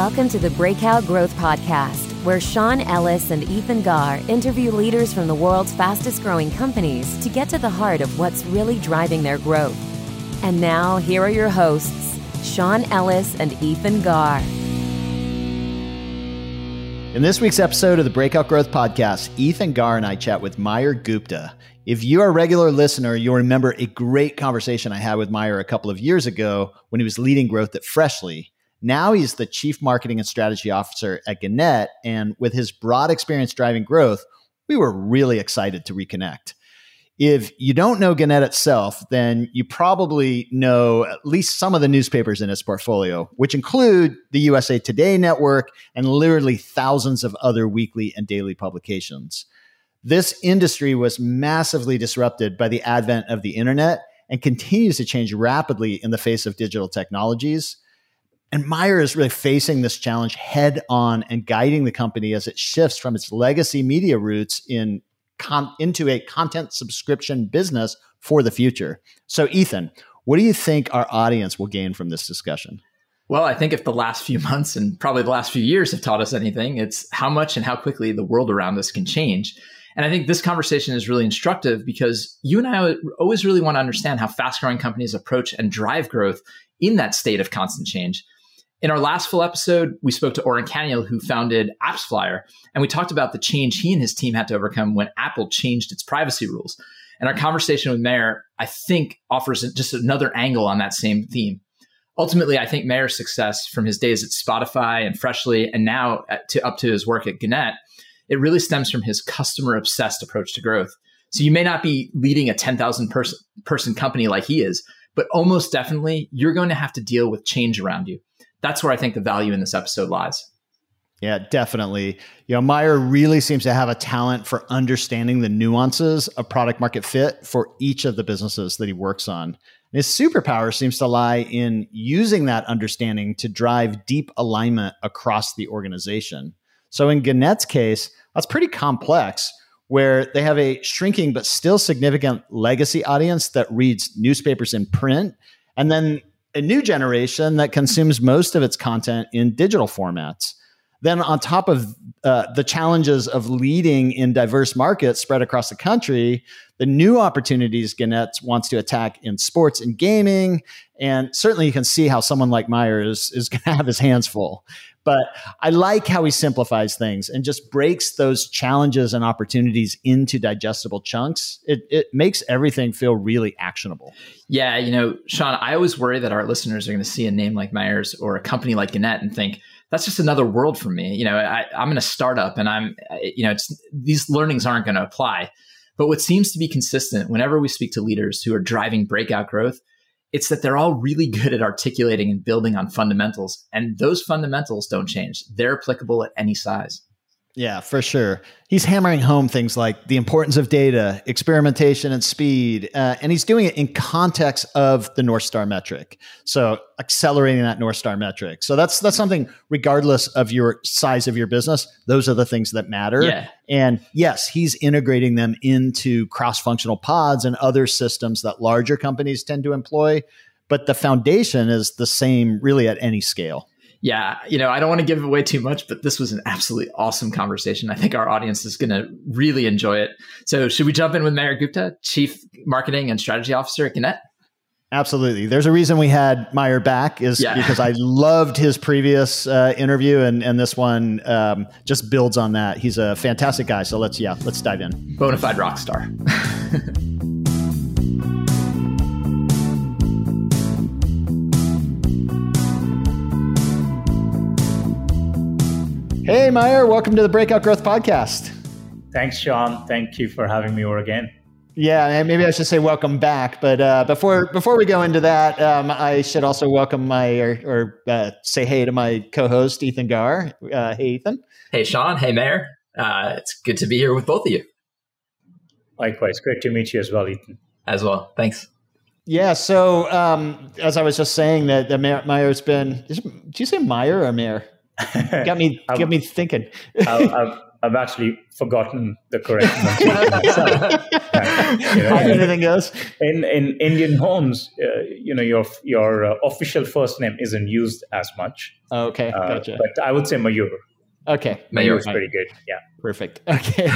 Welcome to the Breakout Growth Podcast, where Sean Ellis and Ethan Garr interview leaders from the world's fastest growing companies to get to the heart of what's really driving their growth. And now, here are your hosts, Sean Ellis and Ethan Garr. In this week's episode of the Breakout Growth Podcast, Ethan Garr and I chat with Mayur Gupta. If you are a regular listener, you'll remember a great conversation I had with Mayur a couple of years ago when he was leading growth at Freshly. Now he's the chief marketing and strategy officer at Gannett. And with his broad experience driving growth, we were really excited to reconnect. If you don't know Gannett itself, then you probably know at least some of the newspapers in its portfolio, which include the USA Today network and literally thousands of other weekly and daily publications. This industry was massively disrupted by the advent of the internet and continues to change rapidly in the face of digital technologies. And Mayur is really facing this challenge head on and guiding the company as it shifts from its legacy media roots in into a content subscription business for the future. So, Ethan, what do you think our audience will gain from this discussion? Well, I think if the last few months and probably the last few years have taught us anything, it's how much and how quickly the world around us can change. And I think this conversation is really instructive because you and I always really want to understand how fast growing companies approach and drive growth in that state of constant change. In our last full episode, we spoke to Oren Kaniel, who founded AppsFlyer, and we talked about the change he and his team had to overcome when Apple changed its privacy rules. And our conversation with Mayur, I think, offers just another angle on that same theme. Ultimately, I think Mayur's success from his days at Spotify and Freshly, and now to, up to his work at Gannett, it really stems from his customer obsessed approach to growth. So you may not be leading a 10,000 person, person company like he is, but almost definitely you're going to have to deal with change around you that's where I think the value in this episode lies. Yeah, definitely. You know, Mayur really seems to have a talent for understanding the nuances of product market fit for each of the businesses that he works on. And his superpower seems to lie in using that understanding to drive deep alignment across the organization. So in Gannett's case, that's pretty complex, where they have a shrinking but still significant legacy audience that reads newspapers in print. And then a new generation that consumes most of its content in digital formats. Then, on top of uh, the challenges of leading in diverse markets spread across the country, the new opportunities Gannett wants to attack in sports and gaming. And certainly, you can see how someone like Myers is going to have his hands full. But I like how he simplifies things and just breaks those challenges and opportunities into digestible chunks. It, it makes everything feel really actionable. Yeah, you know, Sean, I always worry that our listeners are going to see a name like Myers or a company like Gannett and think, that's just another world for me. You know, I, am in a startup and I'm, you know, these learnings aren't going to apply. But what seems to be consistent whenever we speak to leaders who are driving breakout growth it's that they're all really good at articulating and building on fundamentals. And those fundamentals don't change. They're applicable at any size. Yeah, for sure. He's hammering home things like the importance of data, experimentation, and speed. Uh, and he's doing it in context of the North Star metric. So accelerating that North Star metric. So that's that's something, regardless of your size of your business, those are the things that matter. Yeah. And yes, he's integrating them into cross-functional pods and other systems that larger companies tend to employ. But the foundation is the same really at any scale yeah, you know, I don't want to give away too much, but this was an absolutely awesome conversation. I think our audience is going to really enjoy it. So, should we jump in with Mayur Gupta, Chief Marketing and Strategy Officer at Gannett? Absolutely. There's a reason we had Mayur back is yeah. because I loved his previous uh, interview, and and this one um, just builds on that. He's a fantastic guy. So let's yeah, let's dive in. Bonafide rock star. Hey, Mayur, welcome to the Breakout Growth Podcast. Thanks, Sean. Thank you for having me over again. Yeah, maybe I should say welcome back. But uh, before before we go into that, um, I should also welcome my or, or uh, say hey to my co-host Ethan Garr. Uh, hey, Ethan. Hey, Sean. Hey, Mayur. Uh, it's good to be here with both of you. Likewise, great to meet you as well, Ethan. As well. Thanks. Yeah. So um, as I was just saying that the Mayur's been. Did you say Meyer or Mayer? got me got me thinking. I'll, I'll, I've actually forgotten the correct pronunciation. you know, Anything else? In in Indian homes, uh, you know, your your uh, official first name isn't used as much. okay, uh, gotcha. But I would say Mayur. Okay, Mayur is pretty good. Yeah. Perfect. Okay.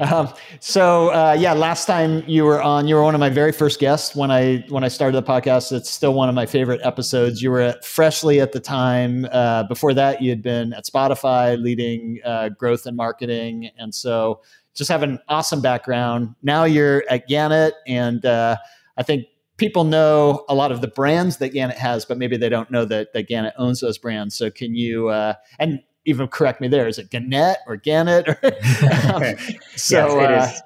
um, so uh, yeah, last time you were on, you were one of my very first guests when I when I started the podcast. It's still one of my favorite episodes. You were at Freshly at the time. Uh, before that, you had been at Spotify, leading uh, growth and marketing, and so just have an awesome background. Now you're at Gannett, and uh, I think people know a lot of the brands that Gannett has, but maybe they don't know that, that Gannett owns those brands. So can you uh, and even correct me there. Is it Gannett or Gannett? Or, um, so, yes,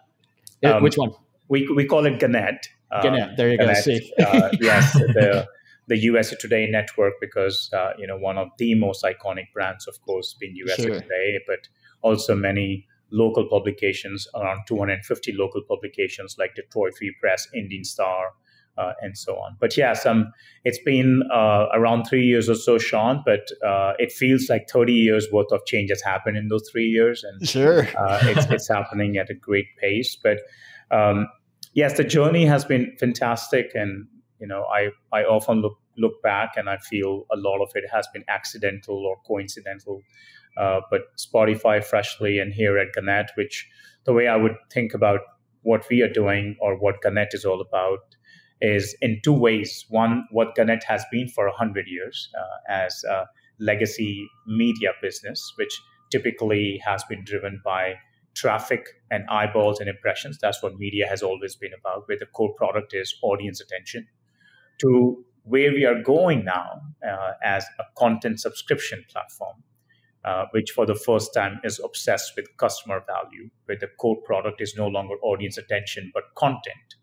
uh, um, which one? We, we call it Gannett. Um, Gannett. There you Gannett, go. See. uh, yes, the the USA Today network because uh, you know one of the most iconic brands, of course, being USA sure. Today, but also many local publications, around 250 local publications like Detroit Free Press, IndyStar, uh, and so on. But yeah, some it's been uh, around three years or so, Sean. But uh, it feels like thirty years worth of change has happened in those three years, and sure, uh, it's, it's happening at a great pace. But um, yes, the journey has been fantastic, and you know, I I often look look back and I feel a lot of it has been accidental or coincidental. Uh, but Spotify, Freshly, and here at Gannett, which the way I would think about what we are doing or what Gannett is all about is in two ways. One, what Gannett has been for 100 years uh, as a legacy media business, which typically has been driven by traffic and eyeballs and impressions. That's what media has always been about, where the core product is audience attention. To where we are going now uh, as a content subscription platform, uh, which for the first time is obsessed with customer value, where the core product is no longer audience attention, but content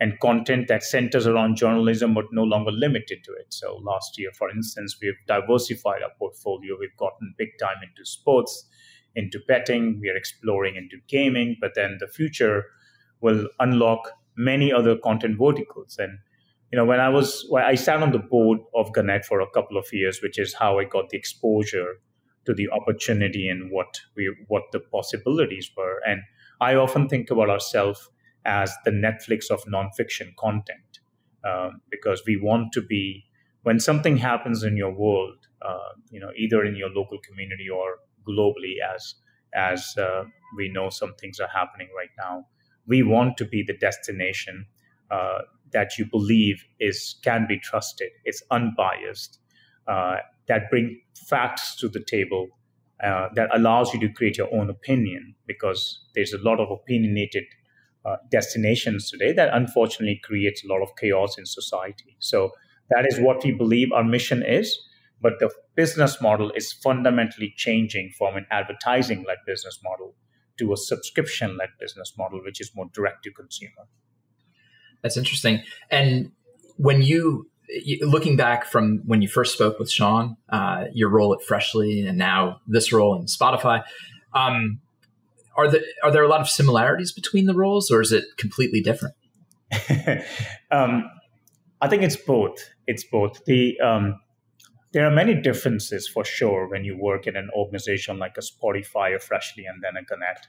and content that centers around journalism but no longer limited to it. So last year, for instance, we've diversified our portfolio. We've gotten big time into sports, into betting. We are exploring into gaming, but then the future will unlock many other content verticals. And you know, when I was well, I sat on the board of Gannett for a couple of years, which is how I got the exposure to the opportunity and what we what the possibilities were. And I often think about ourselves as the Netflix of nonfiction content, um, because we want to be when something happens in your world, uh, you know, either in your local community or globally, as as uh, we know some things are happening right now, we want to be the destination uh, that you believe is can be trusted, it's unbiased, uh, that bring facts to the table. Uh, that allows you to create your own opinion because there's a lot of opinionated uh, destinations today that unfortunately creates a lot of chaos in society. So that is what we believe our mission is. But the business model is fundamentally changing from an advertising led business model to a subscription led business model, which is more direct to consumer. That's interesting. And when you, looking back from when you first spoke with Sean, uh, your role at Freshly, and now this role in Spotify, um, are there are there a lot of similarities between the roles, or is it completely different? um, I think it's both. It's both. The um, there are many differences for sure when you work in an organization like a Spotify or Freshly and then a Gannett.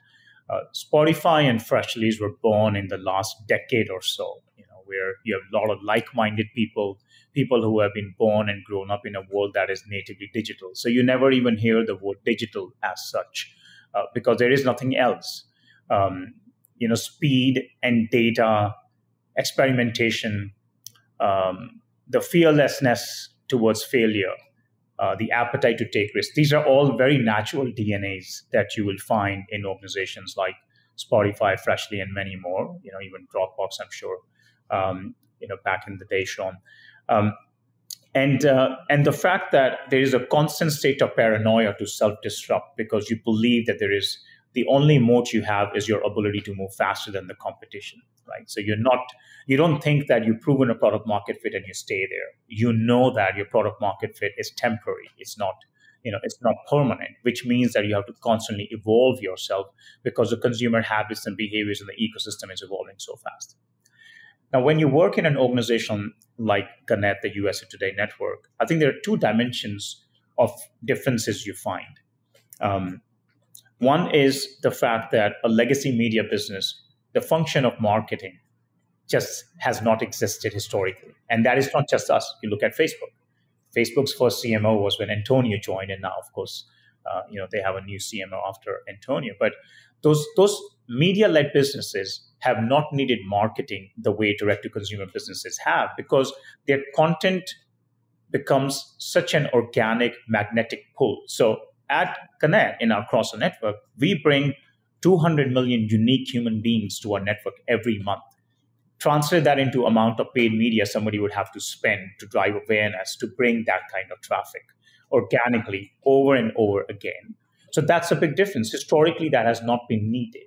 Uh, Spotify and Freshly's were born in the last decade or so. You know, where you have a lot of like-minded people, people who have been born and grown up in a world that is natively digital. So you never even hear the word digital as such uh, because there is nothing else. Um, you know, speed and data, experimentation, um, the fearlessness towards failure, uh, the appetite to take risks. These are all very natural DNAs that you will find in organizations like Spotify, Freshly, and many more. You know, even Dropbox, I'm sure. Um, you know, back in the day, Sean. Um, and uh, and the fact that there is a constant state of paranoia to self-disrupt because you believe that there is the only moat you have is your ability to move faster than the competition right? So you're not you don't think that you've proven a product market fit and you stay there. You know that your product market fit is temporary. It's not you know it's not permanent which means that you have to constantly evolve yourself because the consumer habits and behaviors in the ecosystem is evolving so fast now, when you work in an organization like Gannett, the USA Today network, I think there are two dimensions of differences you find. Um, One is the fact that a legacy media business, the function of marketing just has not existed historically. And that is not just us. You look at Facebook. Facebook's first CMO was when Antonio joined, and now, of course, uh, you know they have a new CMO after Antonio. But those those media-led businesses have not needed marketing the way direct-to-consumer businesses have because their content becomes such an organic magnetic pull. So at Gannett in our crosser network, we bring 200 million unique human beings to our network every month. Translate that into amount of paid media somebody would have to spend to drive awareness to bring that kind of traffic organically over and over again. So that's a big difference. Historically that has not been needed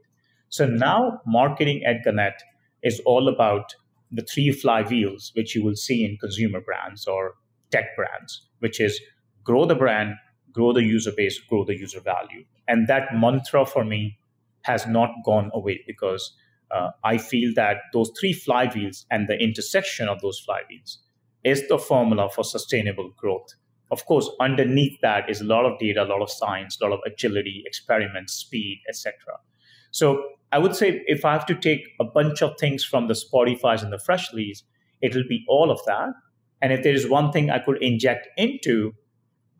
so now marketing at gannett is all about the three flywheels which you will see in consumer brands or tech brands which is grow the brand grow the user base grow the user value and that mantra for me has not gone away because uh, I feel that those three flywheels and the intersection of those flywheels is the formula for sustainable growth. Of course, underneath that is a lot of data, a lot of science, a lot of agility, experiments, speed, etc. So I would say if I have to take a bunch of things from the Spotify's and the Freshly's, it'll be all of that. And if there is one thing I could inject into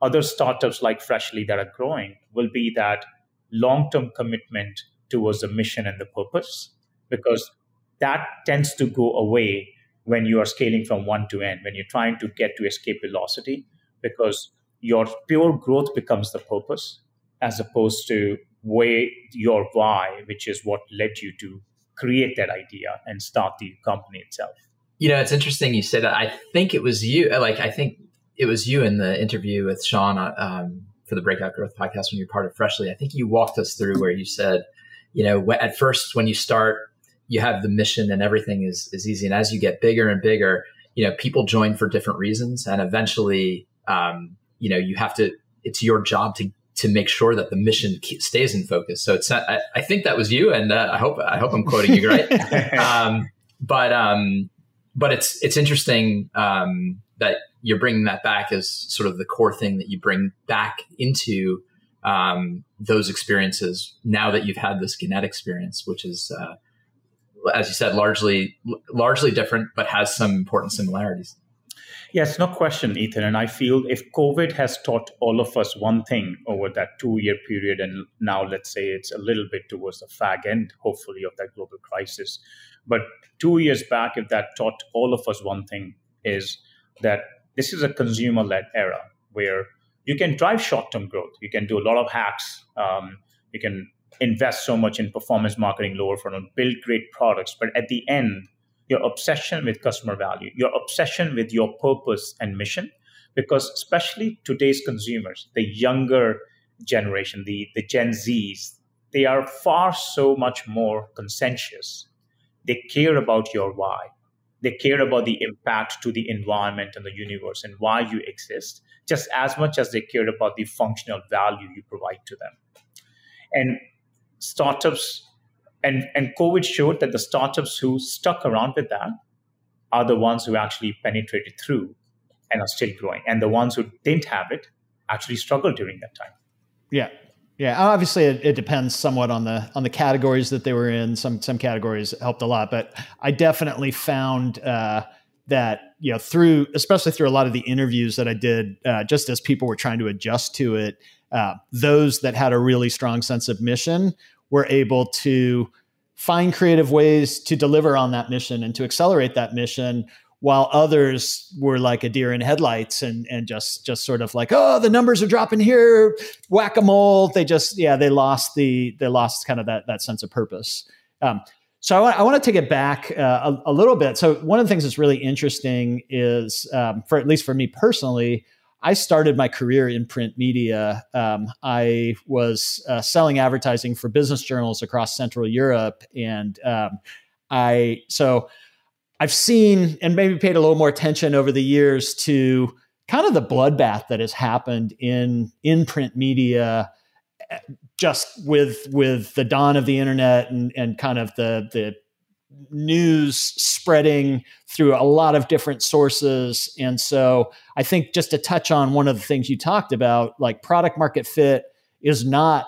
other startups like Freshly that are growing, will be that long-term commitment towards the mission and the purpose because that tends to go away when you are scaling from one to n, when you're trying to get to escape velocity, because your pure growth becomes the purpose as opposed to where your why, which is what led you to create that idea and start the company itself. You know, it's interesting you said that. I think it was you, like, I think it was you in the interview with Sean uh, um, for the Breakout Growth podcast when you're part of Freshly. I think you walked us through where you said, you know, at first when you start you have the mission and everything is is easy. And as you get bigger and bigger, you know, people join for different reasons, and eventually, um, you know, you have to. It's your job to to make sure that the mission stays in focus. So it's not, I, I think that was you, and uh, I hope I hope I'm quoting you right. um, but um, but it's it's interesting um, that you're bringing that back as sort of the core thing that you bring back into um, those experiences now that you've had this Gannett experience, which is uh, as you said, largely largely different, but has some important similarities. Yes, no question, Ethan. And I feel if COVID has taught all of us one thing over that two year period, and now let's say it's a little bit towards the fag end, hopefully, of that global crisis. But two years back, if that taught all of us one thing, is that this is a consumer led era where you can drive short term growth. You can do a lot of hacks. Um, you can invest so much in performance marketing lower funnel, build great products. But at the end, your obsession with customer value, your obsession with your purpose and mission, because especially today's consumers, the younger generation, the, the Gen Zs, they are far so much more conscientious. They care about your why. They care about the impact to the environment and the universe and why you exist, just as much as they care about the functional value you provide to them. And startups and and covid showed that the startups who stuck around with that are the ones who actually penetrated through and are still growing. And the ones who didn't have it actually struggled during that time. Yeah. Yeah. Obviously it, it depends somewhat on the on the categories that they were in. Some some categories helped a lot but i definitely found uh, that you know through especially through a lot of the interviews that i did uh, just as people were trying to adjust to it uh, those that had a really strong sense of mission were able to find creative ways to deliver on that mission and to accelerate that mission while others were like a deer in headlights and and just just sort of like oh the numbers are dropping here whack-a-mole. They just yeah they lost the they lost kind of that that sense of purpose. Um, so I want, I want to take it back uh, a, a, little bit. So one of the things that's really interesting is um, for at least for me personally I started my career in print media. Um, I was uh, selling advertising for business journals across Central Europe, and um, I so I've seen and maybe paid a little more attention over the years to kind of the bloodbath that has happened in in print media just with with the dawn of the internet and and kind of the the news spreading through a lot of different sources. And so I think just to touch on one of the things you talked about, like product market fit is not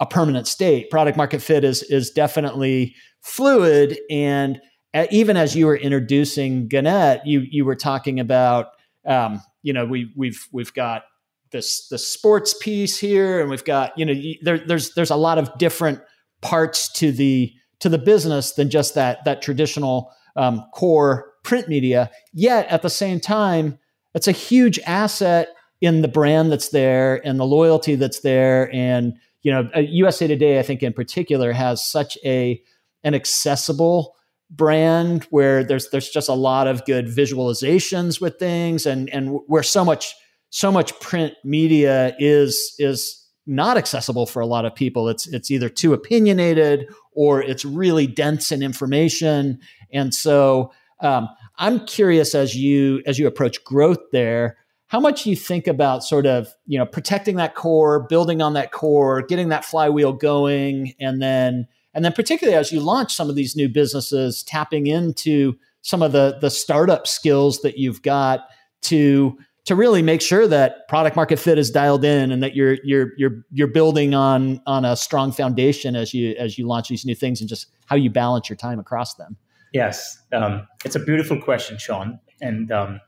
a permanent state. Product market fit is is definitely fluid, and uh, even as you were introducing Gannett, you you were talking about um, you know we we've we've got this the sports piece here, and we've got you know there, there's there's a lot of different parts to the to the business than just that that traditional um, core print media. Yet at the same time, it's a huge asset in the brand that's there and the loyalty that's there. And you know, USA uh, Today, I think in particular, has such a an accessible brand where there's there's just a lot of good visualizations with things, and and where so much so much print media is is not accessible for a lot of people. It's it's either too opinionated or it's really dense in information, and so um, I'm curious as you as you approach growth there, how much you think about sort of you know protecting that core, building on that core, getting that flywheel going, and then and then particularly as you launch some of these new businesses, tapping into some of the the startup skills that you've got to to really make sure that product market fit is dialed in and that you're you're you're you're building on on a strong foundation as you as you launch these new things and just how you balance your time across them. Yes, um, it's a beautiful question, Sean, and um,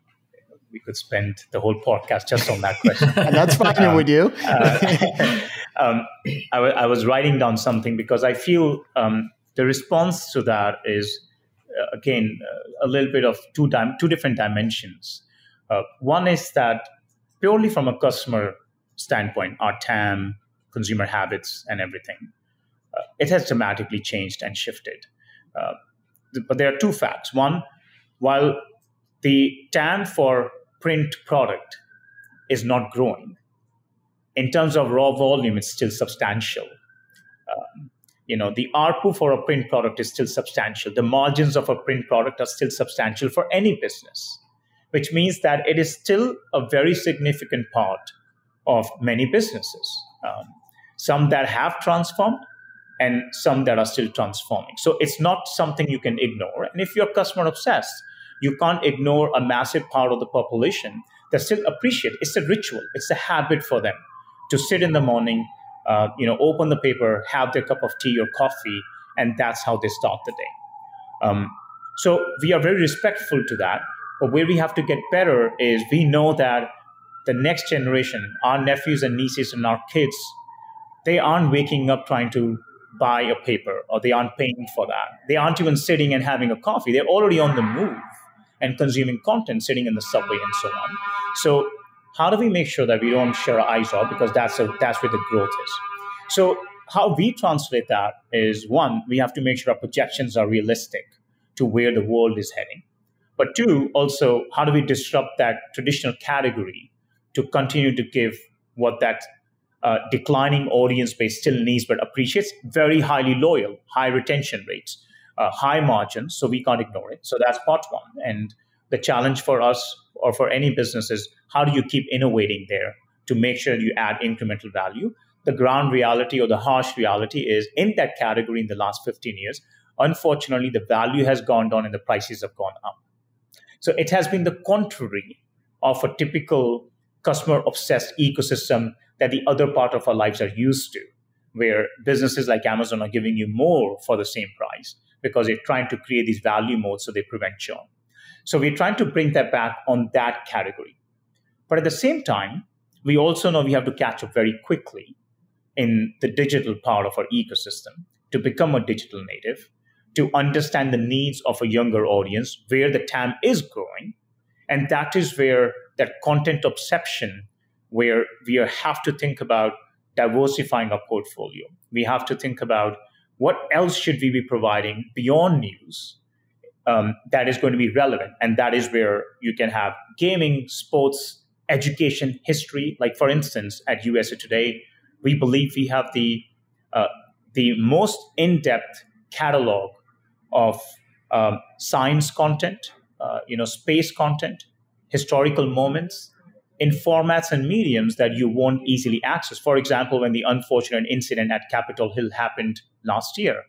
we could spend the whole podcast just on that question. and that's fine um, with you. uh, um, I, w- I was writing down something because I feel um, the response to that is uh, again uh, a little bit of two dim- two different dimensions. Uh, one is that purely from a customer standpoint, our TAM, consumer habits, and everything, uh, it has dramatically changed and shifted. Uh, but there are two facts. One, while the TAM for print product is not growing, in terms of raw volume, it's still substantial. Um, you know, the ARPU for a print product is still substantial. The margins of a print product are still substantial for any business, which means that it is still a very significant part of many businesses. Um, some that have transformed, and some that are still transforming. So it's not something you can ignore. And if you're customer obsessed, you can't ignore a massive part of the population that still appreciate. It's a ritual. It's a habit for them to sit in the morning, uh, you know, open the paper, have their cup of tea or coffee, and that's how they start the day. Um, so we are very respectful to that. But where we have to get better is we know that the next generation, our nephews and nieces and our kids, they aren't waking up trying to buy a paper or they aren't paying for that. They aren't even sitting and having a coffee. They're already on the move and consuming content sitting in the subway and so on. So how do we make sure that we don't shut our eyes off because that's a, that's where the growth is. So how we translate that is one, we have to make sure our projections are realistic to where the world is heading. But two, also, how do we disrupt that traditional category to continue to give what that uh, declining audience base still needs but appreciates, very highly loyal, high retention rates, uh, high margins. So we can't ignore it. So that's part one. And the challenge for us or for any business is how do you keep innovating there to make sure you add incremental value? The ground reality or the harsh reality is in that category in the last 15 years, unfortunately, the value has gone down and the prices have gone up. So it has been the contrary of a typical customer obsessed ecosystem that the other part of our lives are used to, where businesses like Amazon are giving you more for the same price because they're trying to create these value moats so they prevent churn. So we're trying to bring that back on that category. But at the same time, we also know we have to catch up very quickly in the digital part of our ecosystem to become a digital native, to understand the needs of a younger audience, where the TAM is growing. And that is where that content obsession where we have to think about diversifying our portfolio. We have to think about what else should we be providing beyond news um, that is going to be relevant. And that is where you can have gaming, sports, education, history. Like, for instance, at USA Today, we believe we have the, uh, the most in depth catalog of um, science content, uh, you know, space content, historical moments, in formats and mediums that you won't easily access. For example, when the unfortunate incident at Capitol Hill happened last year,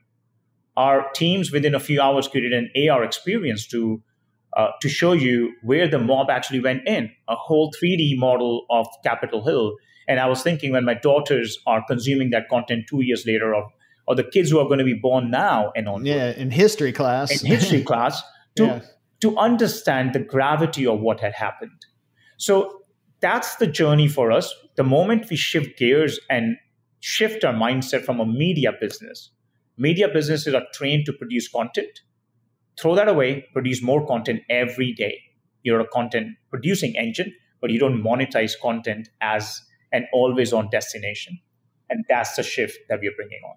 our teams within a few hours created an AR experience to uh, to show you where the mob actually went in, a whole 3D model of Capitol Hill. And I was thinking when my daughters are consuming that content two years later, or, or the kids who are going to be born now and on. Yeah, in history class. In history class, to, yeah. to understand the gravity of what had happened. So that's the journey for us. The moment we shift gears and shift our mindset from a media business, media businesses are trained to produce content throw that away, produce more content every day. You're a content producing engine, but you don't monetize content as an always on destination. And that's the shift that we're bringing on.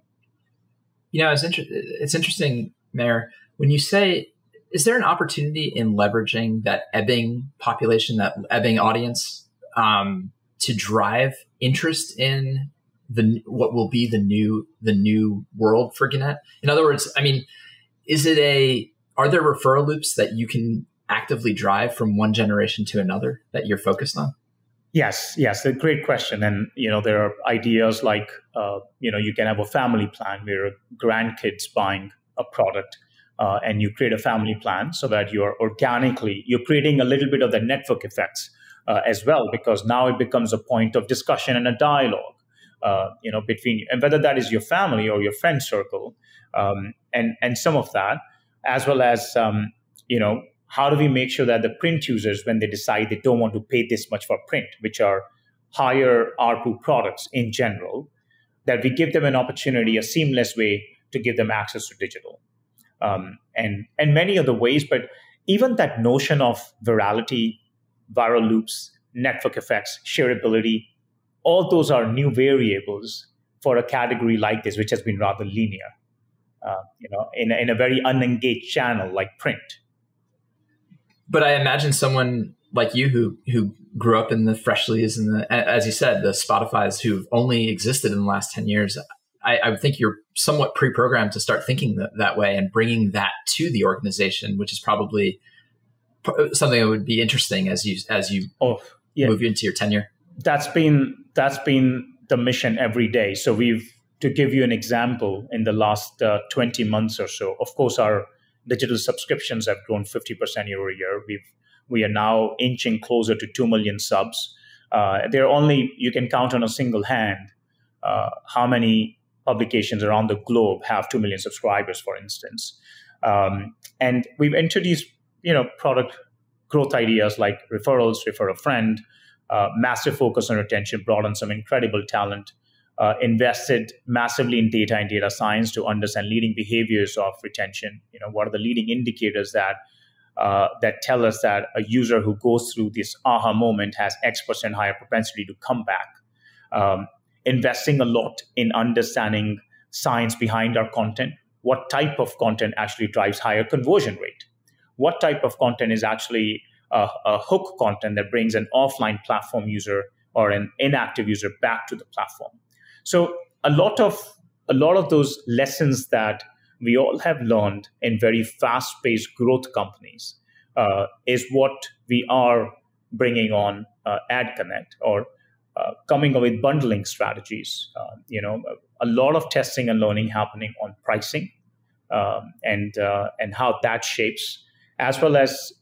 You know, it's, inter- it's interesting, Mayur, when you say, is there an opportunity in leveraging that ebbing population, that ebbing audience, um, to drive interest in the what will be the new the new world for Gannett? In other words, I mean, is it a are there referral loops that you can actively drive from one generation to another that you're focused on? Yes, yes, a great question. And you know, there are ideas like uh, you know you can have a family plan where grandkids buying a product, uh, and you create a family plan so that you're organically you're creating a little bit of the network effects uh, as well, because now it becomes a point of discussion and a dialogue. Uh, you know, between you and whether that is your family or your friend circle, um, and and some of that, as well as um, you know how do we make sure that the print users when they decide they don't want to pay this much for print which are higher ARPU products in general that we give them an opportunity a seamless way to give them access to digital um, and and many other ways but even that notion of virality viral loops network effects shareability all those are new variables for a category like this which has been rather linear uh, you know, in in a very unengaged channel like print. But I imagine someone like you who who grew up in the Freshly's and the, as you said, the Spotify's who've only existed in the last ten years. I, I would think you're somewhat pre-programmed to start thinking that, that way and bringing that to the organization, which is probably something that would be interesting as you as you oh, yeah. move into your tenure. That's been that's been the mission every day. So we've to give you an example, in the last uh, 20 months or so, of course, our digital subscriptions have grown 50% year over year. We've, we are now inching closer to 2 million subs. Uh, there are only, you can count on a single hand uh, how many publications around the globe have 2 million subscribers, for instance. Um, and we've introduced, you know, product growth ideas like referrals, refer a friend, uh, massive focus on retention, brought on some incredible talent uh, invested massively in data and data science to understand leading behaviors of retention. You know, what are the leading indicators that uh, that tell us that a user who goes through this aha moment has X percent higher propensity to come back. Um, investing a lot in understanding science behind our content. What type of content actually drives higher conversion rate? What type of content is actually a, a hook content that brings an offline platform user or an inactive user back to the platform? So a lot of a lot of those lessons that we all have learned in very fast-paced growth companies uh, is what we are bringing on uh, at Gannett or uh, coming up with bundling strategies. Uh, you know, a lot of testing and learning happening on pricing um, and uh, and how that shapes, as well as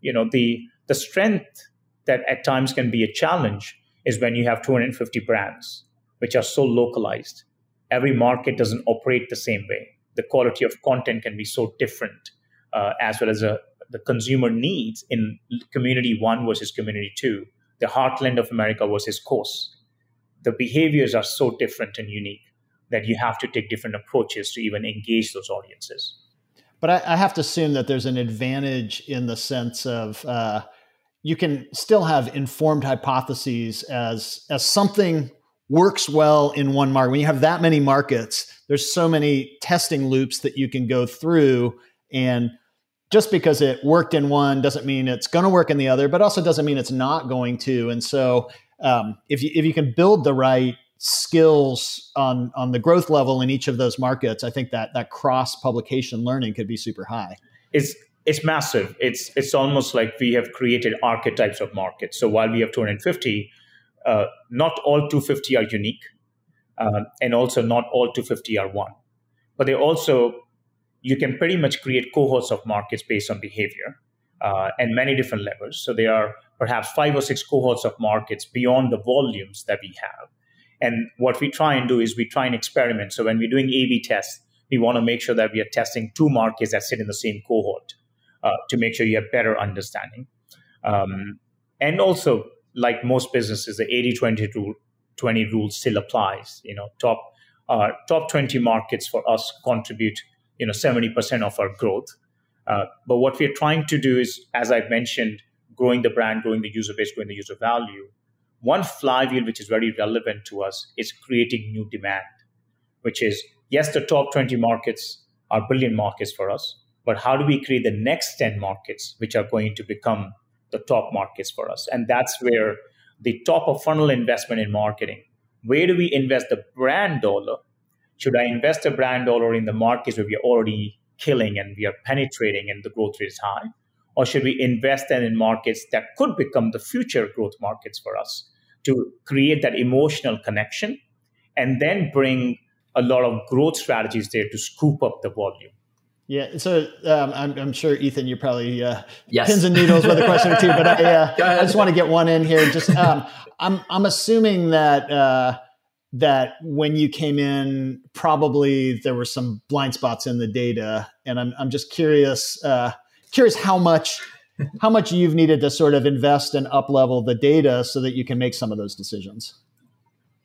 you know the the strength that at times can be a challenge is when you have 250 brands which are so localized. Every market doesn't operate the same way. The quality of content can be so different, uh, as well as uh, the consumer needs in community one versus community two, the heartland of America versus coast. The behaviors are so different and unique that you have to take different approaches to even engage those audiences. But I, I have to assume that there's an advantage in the sense of uh, you can still have informed hypotheses as as something works well in one market. When you have that many markets, there's so many testing loops that you can go through. And just because it worked in one doesn't mean it's going to work in the other, but also doesn't mean it's not going to. And so, um, if you if you can build the right skills on on the growth level in each of those markets, I think that that cross publication learning could be super high. It's it's massive. It's it's almost like we have created archetypes of markets. So while we have 250, uh, not all 250 are unique, uh, and also not all 250 are one. But they also, you can pretty much create cohorts of markets based on behavior. uh, and many different levers. So there are perhaps five or six cohorts of markets beyond the volumes that we have. And what we try and do is we try and experiment. So when we're doing A/B tests, we want to make sure that we are testing two markets that sit in the same cohort uh, to make sure you have better understanding. Um, and also, like most businesses, the 80-20 rule, 20 rule still applies. You know, top uh, top 20 markets for us contribute, you know, 70% of our growth. Uh, but what we're trying to do is, as I've mentioned, growing the brand, growing the user base, growing the user value. One flywheel which is very relevant to us is creating new demand, which is yes, the top 20 markets are brilliant markets for us, but how do we create the next 10 markets which are going to become the top markets for us? And that's where the top of funnel investment in marketing, where do we invest the brand dollar? Should I invest a brand dollar in the markets where we are already killing and we are penetrating and the growth rate is high? Or should we invest then in markets that could become the future growth markets for us to create that emotional connection and then bring a lot of growth strategies there to scoop up the volume? Yeah, so um, I'm, I'm, sure Ethan, you probably uh, yes. pins and needles with a question or two, but I, uh, I just want to get one in here. Just um, I'm I'm assuming that uh, that when you came in, probably there were some blind spots in the data, and I'm I'm just curious uh, curious how much how much you've needed to sort of invest and up level the data so that you can make some of those decisions.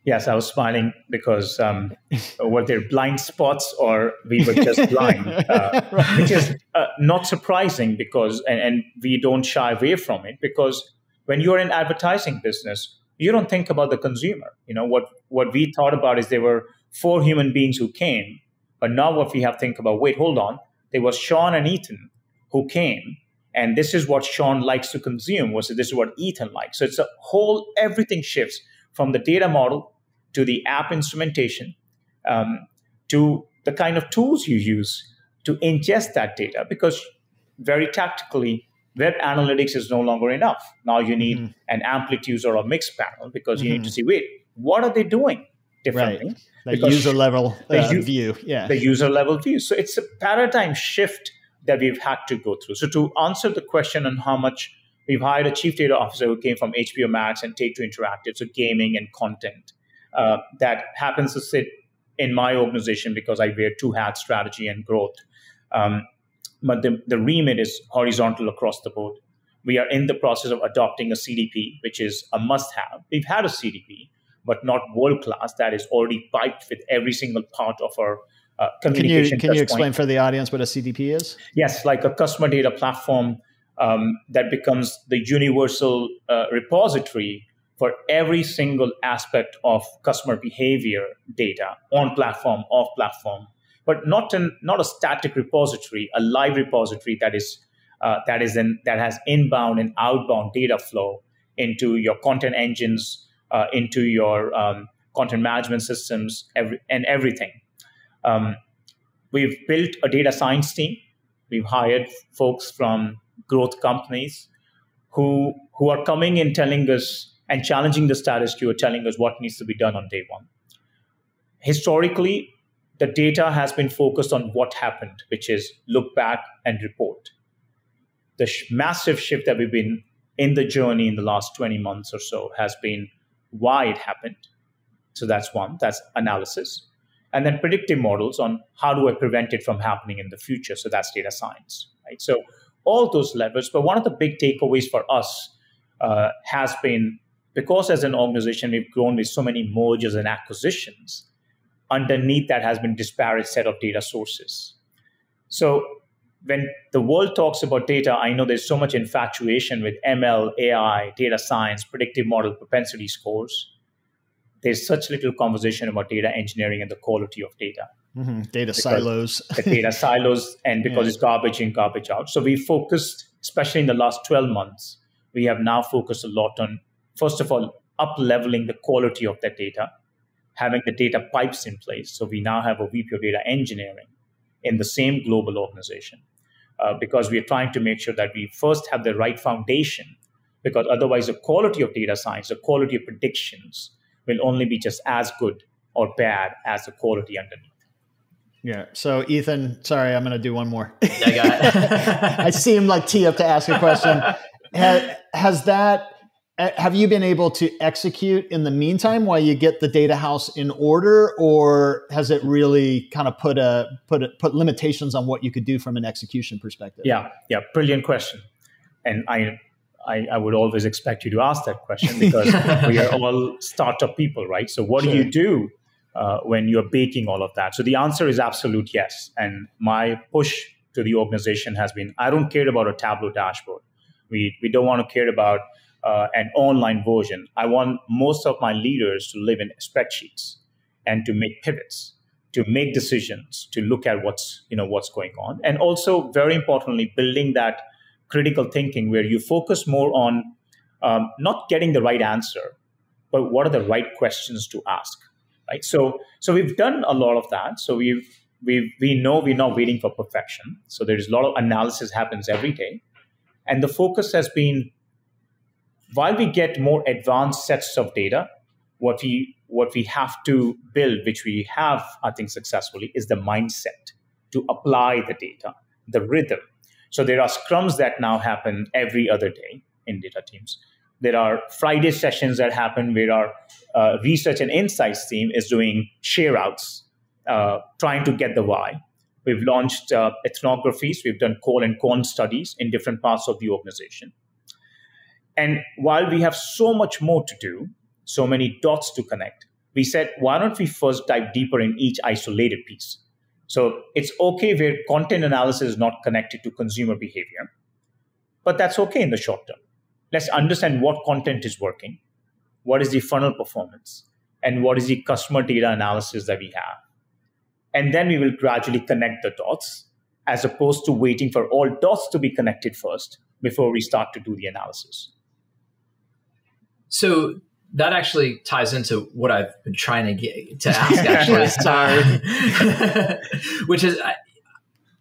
Yes, I was smiling because um, were there blind spots or we were just blind, uh, right. which is uh, not surprising because, and, and we don't shy away from it because when you're in advertising business, you don't think about the consumer. You know what what we thought about is there were four human beings who came, but now what we have to think about. Wait, hold on. There was Sean and Ethan who came, and this is what Sean likes to consume. Was this is what Ethan likes. So it's a whole everything shifts from the data model to the app instrumentation, um, to the kind of tools you use to ingest that data. Because very tactically, web analytics is no longer enough. Now you need mm-hmm. an amplitude or a Mixpanel because you mm-hmm. need to mm-hmm. see, wait, what are they doing differently? Right. The because user level uh, the, view. Yeah. The user level view. So it's a paradigm shift that we've had to go through. So to answer the question on how much we've hired a chief data officer who came from HBO Max and Take Two Interactive, so gaming and content uh, that happens to sit in my organization because I wear two hats, strategy and growth. Um, but the, the remit is horizontal across the board. We are in the process of adopting a CDP, which is a must have. We've had a CDP, but not world class, that is already piped with every single part of our uh, communication. Can you, can you explain point. for the audience what a CDP is? Yes, like a customer data platform um, that becomes the universal uh, repository for every single aspect of customer behavior data on platform, off platform, but not in, not a static repository, a live repository that is uh, that is in, that has inbound and outbound data flow into your content engines, uh, into your um, content management systems, every, and everything. Um, we've built a data science team. We've hired folks from growth companies who who are coming in telling us and challenging the status quo, telling us what needs to be done on day one. Historically, the data has been focused on what happened, which is look back and report. The sh- massive shift that we've been in the journey in the last 20 months or so has been why it happened. So that's one, that's analysis. And then predictive models on how do I prevent it from happening in the future. So that's data science, right? So all those levels. But one of the big takeaways for us uh, has been because as an organization we've grown with so many mergers and acquisitions, underneath that has been disparate set of data sources. So when the world talks about data, I know there's so much infatuation with ML, AI, data science, predictive model, propensity scores. There's such little conversation about data engineering and the quality of data. Mm-hmm. Data silos. the data silos, and because yeah. it's garbage in, garbage out. So we focused, especially in the last 12 months, we have now focused a lot on first of all, up leveling the quality of that data, having the data pipes in place. So we now have a VP of data engineering in the same global organization uh, because we are trying to make sure that we first have the right foundation because otherwise the quality of data science, the quality of predictions will only be just as good or bad as the quality underneath. Yeah. So Ethan, sorry, I'm going to do one more. I got it. I see him like tee up to ask a question. has, has that have you been able to execute in the meantime while you get the data house in order or has it really kind of put a put a, put limitations on what you could do from an execution perspective yeah yeah brilliant question and i I, I, would always expect you to ask that question because we are all startup people, right? So, what sure. do you do uh, when you're baking all of that? So, the answer is absolute yes. And my push to the organization has been I don't care about a Tableau dashboard. We, we don't want to care about uh, an online version. I want most of my leaders to live in spreadsheets and to make pivots, to make decisions, to look at what's you know what's going on, and also very importantly, building that critical thinking where you focus more on um, not getting the right answer, but what are the right questions to ask, right? So so we've done a lot of that. So we've we we know we're not waiting for perfection. So there's a lot of analysis happens every day, and the focus has been while we get more advanced sets of data, what we what we have to build, which we have, I think, successfully, is the mindset to apply the data, the rhythm. So there are scrums that now happen every other day in data teams. There are Friday sessions that happen where our uh, research and insights team is doing share outs, uh, trying to get the why. We've launched uh, ethnographies, we've done call and con studies in different parts of the organization. And while we have so much more to do, so many dots to connect, we said, why don't we first dive deeper in each isolated piece? So it's okay where content analysis is not connected to consumer behavior, but that's okay in the short term. Let's understand what content is working, what is the funnel performance, and what is the customer data analysis that we have. And then we will gradually connect the dots as opposed to waiting for all dots to be connected first before we start to do the analysis. So that actually ties into what I've been trying to get to ask. Actually, sorry, which is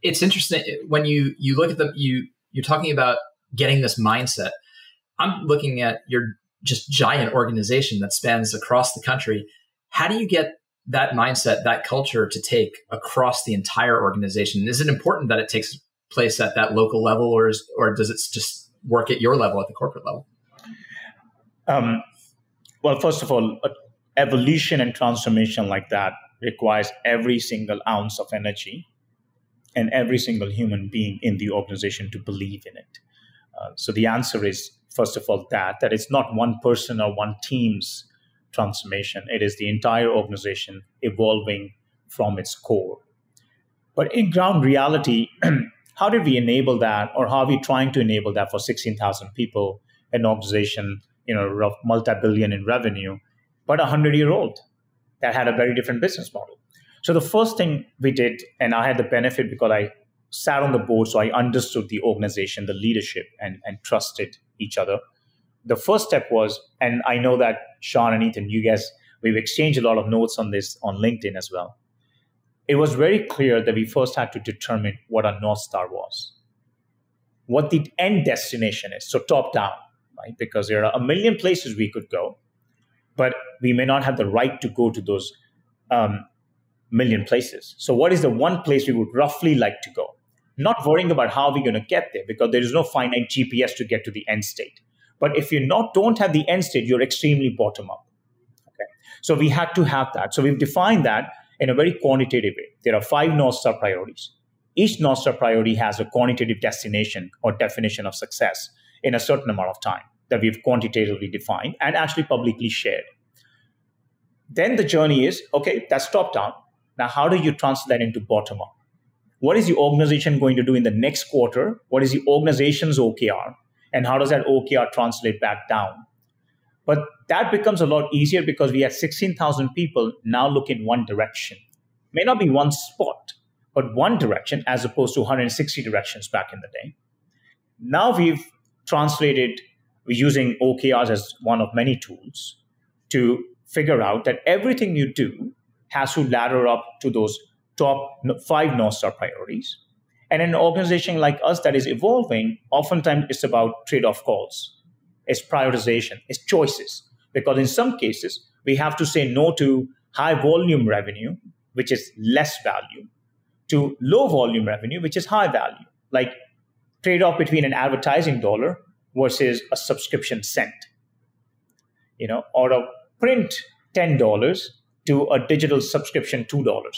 it's interesting when you you look at the You you're talking about getting this mindset. I'm looking at your just giant organization that spans across the country. How do you get that mindset, that culture to take across the entire organization? Is it important that it takes place at that local level, or is, or does it just work at your level, at the corporate level? Um, well, first of all, evolution and transformation like that requires every single ounce of energy and every single human being in the organization to believe in it. Uh, so the answer is, first of all, that that it's not one person or one team's transformation. It is the entire organization evolving from its core. But in ground reality, how did we enable that, or how are we trying to enable that for 16,000 people, an organization you know, multi-billion in revenue, but a hundred-year-old that had a very different business model. So the first thing we did, and I had the benefit because I sat on the board, so I understood the organization, the leadership, and, and trusted each other. The first step was, and I know that Sean and Ethan, you guys, we've exchanged a lot of notes on this on LinkedIn as well. It was very clear that we first had to determine what our North Star was, what the end destination is. So top down, right? Because there are a million places we could go, but we may not have the right to go to those um, million places. So, what is the one place we would roughly like to go? Not worrying about how we're going to get there, because there is no finite GPS to get to the end state. But if you not don't have the end state, you're extremely bottom up. Okay, so we had to have that. So we've defined that in a very quantitative way. There are five North Star priorities. Each North Star priority has a quantitative destination or definition of success in a certain amount of time that we've quantitatively defined and actually publicly shared. Then the journey is okay, that's top down. Now, how do you translate that into bottom up? What is the organization going to do in the next quarter? What is the organization's OKR? And how does that OKR translate back down? But that becomes a lot easier because we have 16,000 people now look in one direction. May not be one spot, but one direction as opposed to 160 directions back in the day. Now we've translated we're using OKRs as one of many tools to figure out that everything you do has to ladder up to those top five North Star priorities. And an organization like us that is evolving, oftentimes it's about trade off calls, it's prioritization, it's choices. Because in some cases, we have to say no to high volume revenue, which is less value, to low volume revenue, which is high value, like trade off between an advertising dollar versus a subscription cent. You know, or a print $10 to a digital subscription $2.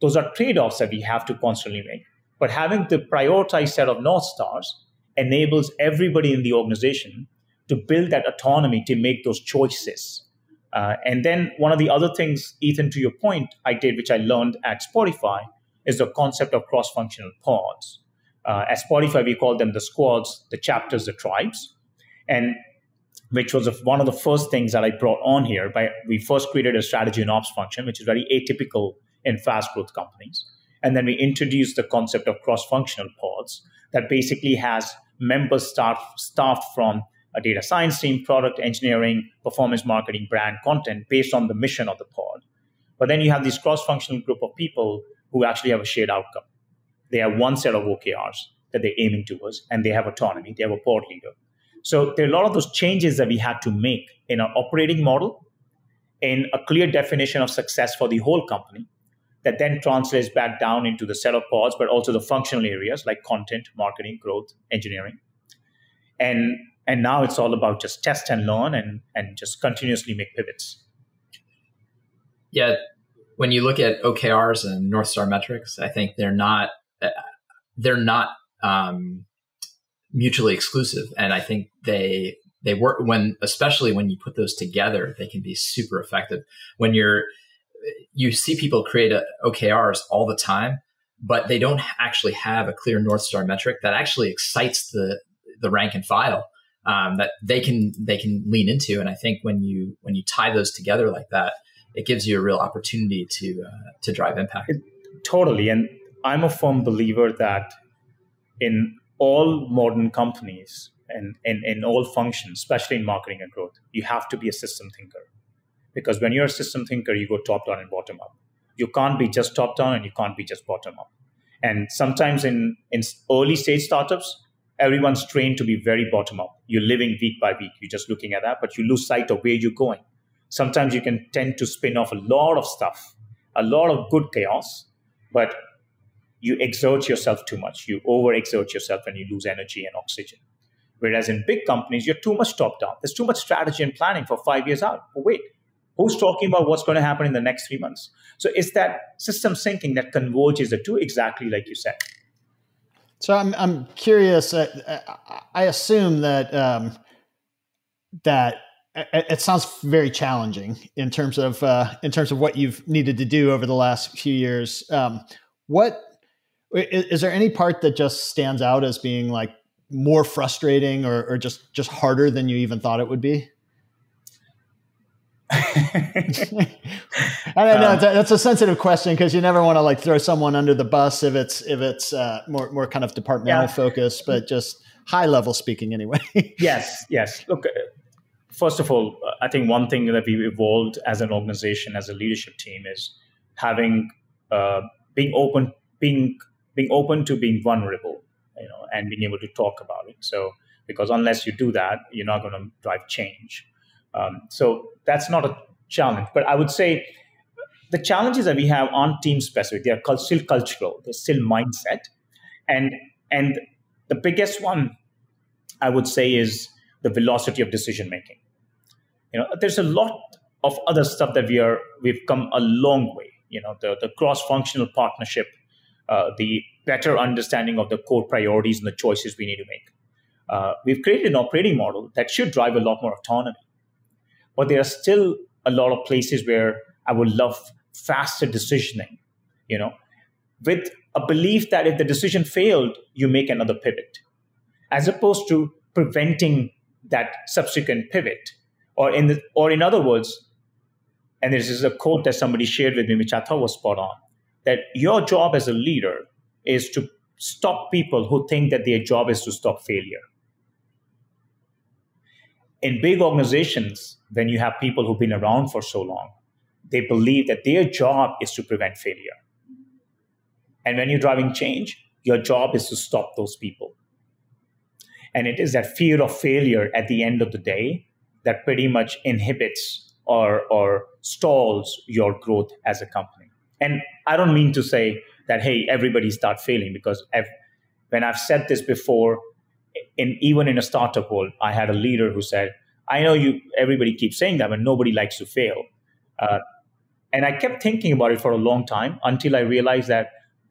Those are trade offs that we have to constantly make. But having the prioritized set of North Stars enables everybody in the organization to build that autonomy to make those choices. Uh, and then one of the other things, Ethan, to your point, I did, which I learned at Spotify, is the concept of cross functional pods. Uh, at Spotify, we call them the squads, the chapters, the tribes. And which was one of the first things that I brought on here. By we first created a strategy and ops function, which is very atypical in fast growth companies, and then we introduced the concept of cross functional pods that basically has members staff staffed from a data science team, product engineering, performance marketing, brand content based on the mission of the pod. But then you have this cross functional group of people who actually have a shared outcome. They have one set of OKRs that they're aiming towards, and they have autonomy. They have a pod leader. So there are a lot of those changes that we had to make in our operating model, in a clear definition of success for the whole company, that then translates back down into the set of pods, but also the functional areas like content, marketing, growth, engineering. And and now it's all about just test and learn and and just continuously make pivots. Yeah, when you look at OKRs and North Star metrics, I think they're not they're not um, mutually exclusive, and I think they they work when especially when you put those together, they can be super effective. When you're you see people create a, OKRs all the time, but they don't actually have a clear North Star metric that actually excites the the rank and file um, that they can they can lean into. And I think when you when you tie those together like that, it gives you a real opportunity to uh, to drive impact. It, totally, and I'm a firm believer that in all modern companies and in all functions, especially in marketing and growth, you have to be a system thinker. Because when you're a system thinker, you go top down and bottom up. You can't be just top down and you can't be just bottom up. And sometimes in, in early stage startups, everyone's trained to be very bottom up. You're living week by week. You're just looking at that, but you lose sight of where you're going. Sometimes you can tend to spin off a lot of stuff, a lot of good chaos, but you exert yourself too much. You overexert yourself and you lose energy and oxygen. Whereas in big companies, you're too much top down. There's too much strategy and planning for five years out. But wait, who's talking about what's going to happen in the next three months? So it's that system thinking that converges the two exactly like you said. So I'm I'm curious. Uh, I assume that um, that it sounds very challenging in terms of uh, in terms of what you've needed to do over the last few years. Um, what is, is, there any part that just stands out as being like more frustrating or, or just just harder than you even thought it would be? I don't know. Um, that's a sensitive question because you never want to like throw someone under the bus if it's if it's uh, more more kind of departmental yeah. focus, but just high level speaking anyway. yes, yes. Look, uh, first of all, uh, I think one thing that we've evolved as an organization, as a leadership team, is having uh, being open, being being open to being vulnerable, you know, and being able to talk about it. So, because unless you do that, you're not going to drive change. Um, so that's not a challenge. But I would say the challenges that we have aren't team specific. They are still cultural. They're still mindset, and and the biggest one I would say is the velocity of decision making. You know, there's a lot of other stuff that we are we've come a long way. You know, the the cross functional partnership uh, the better understanding of the core priorities and the choices we need to make. Uh, we've created an operating model that should drive a lot more autonomy. But there are still a lot of places where I would love faster decisioning, you know, with a belief that if the decision failed, you make another pivot, as opposed to preventing that subsequent pivot. Or in the, or in other words, and this is a quote that somebody shared with me, which I thought was spot on that your job as a leader is to stop people who think that their job is to stop failure. In big organizations, when you have people who've been around for so long, they believe that their job is to prevent failure. And when you're driving change, your job is to stop those people. And it is that fear of failure at the end of the day that pretty much inhibits or, or stalls your growth as a company. And I don't mean to say that hey everybody start failing because I've, when i've said this before in even in a startup world i had a leader who said i know you everybody keeps saying that but nobody likes to fail. Uh, and i kept thinking about it for a long time until i realized that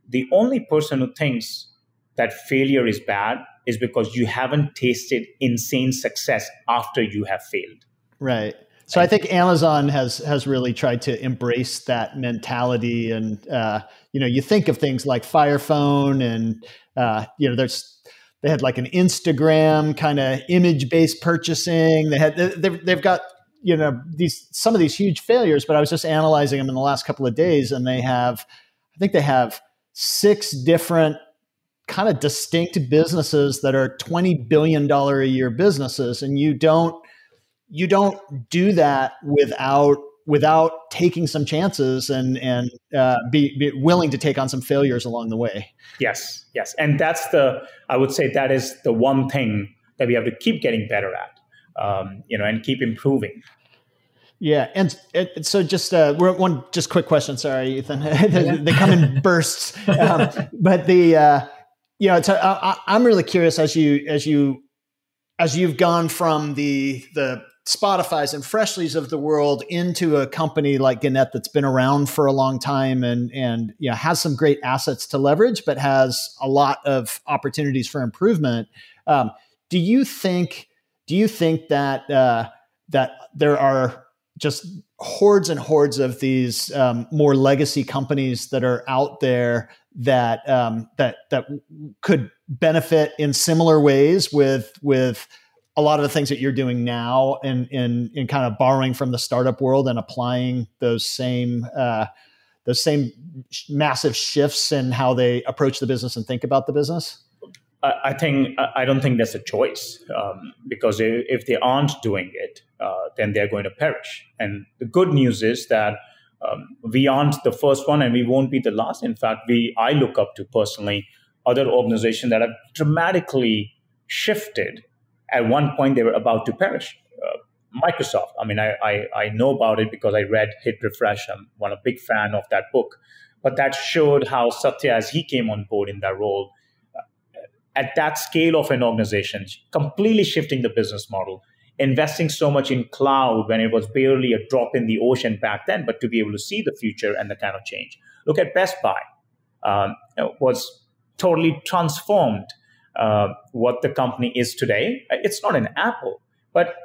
the only person who thinks that failure is bad is because you haven't tasted insane success after you have failed. Right so I think Amazon has has really tried to embrace that mentality, and uh, you know, you think of things like Fire Phone, and uh, you know, there's they had like an Instagram kind of image based purchasing. They had they've, they've got you know these some of these huge failures, but I was just analyzing them in the last couple of days, and they have I think they have six different kind of distinct businesses that are twenty billion dollar a year businesses, and you don't you don't do that without without taking some chances and and uh, be, be, willing to take on some failures along the way. Yes, yes, and that's the I would say that is the one thing that we have to keep getting better at, um, you know, and keep improving. Yeah, and, and so just uh, one just quick question. Sorry, Ethan. they, they, come in bursts, um, but the uh, you know, I, I'm really curious as you as you as you've gone from the the Spotify's and Freshly's of the world into a company like Gannett that's been around for a long time and and you know has some great assets to leverage, but has a lot of opportunities for improvement. Um, do you think? Do you think that uh, that there are just hordes and hordes of these um, more legacy companies that are out there that um, that that could benefit in similar ways with with a lot of the things that you're doing now and in in kind of borrowing from the startup world and applying those same uh, those same massive shifts in how they approach the business and think about the business? I think I don't think that's a choice um, because if they aren't doing it, uh, then they're going to perish. And the good news is that um, we aren't the first one, and we won't be the last. In fact, we I look up to personally other organizations that have dramatically shifted at one point they were about to perish. Uh, Microsoft. I mean, I, I, I know about it because I read Hit Refresh. I'm one a big fan of that book. But that showed how Satya, as he came on board in that role, uh, at that scale of an organization, completely shifting the business model, investing so much in cloud when it was barely a drop in the ocean back then, but to be able to see the future and the kind of change. Look at Best Buy. Um, was totally transformed uh, what the company is today. It's not an Apple, but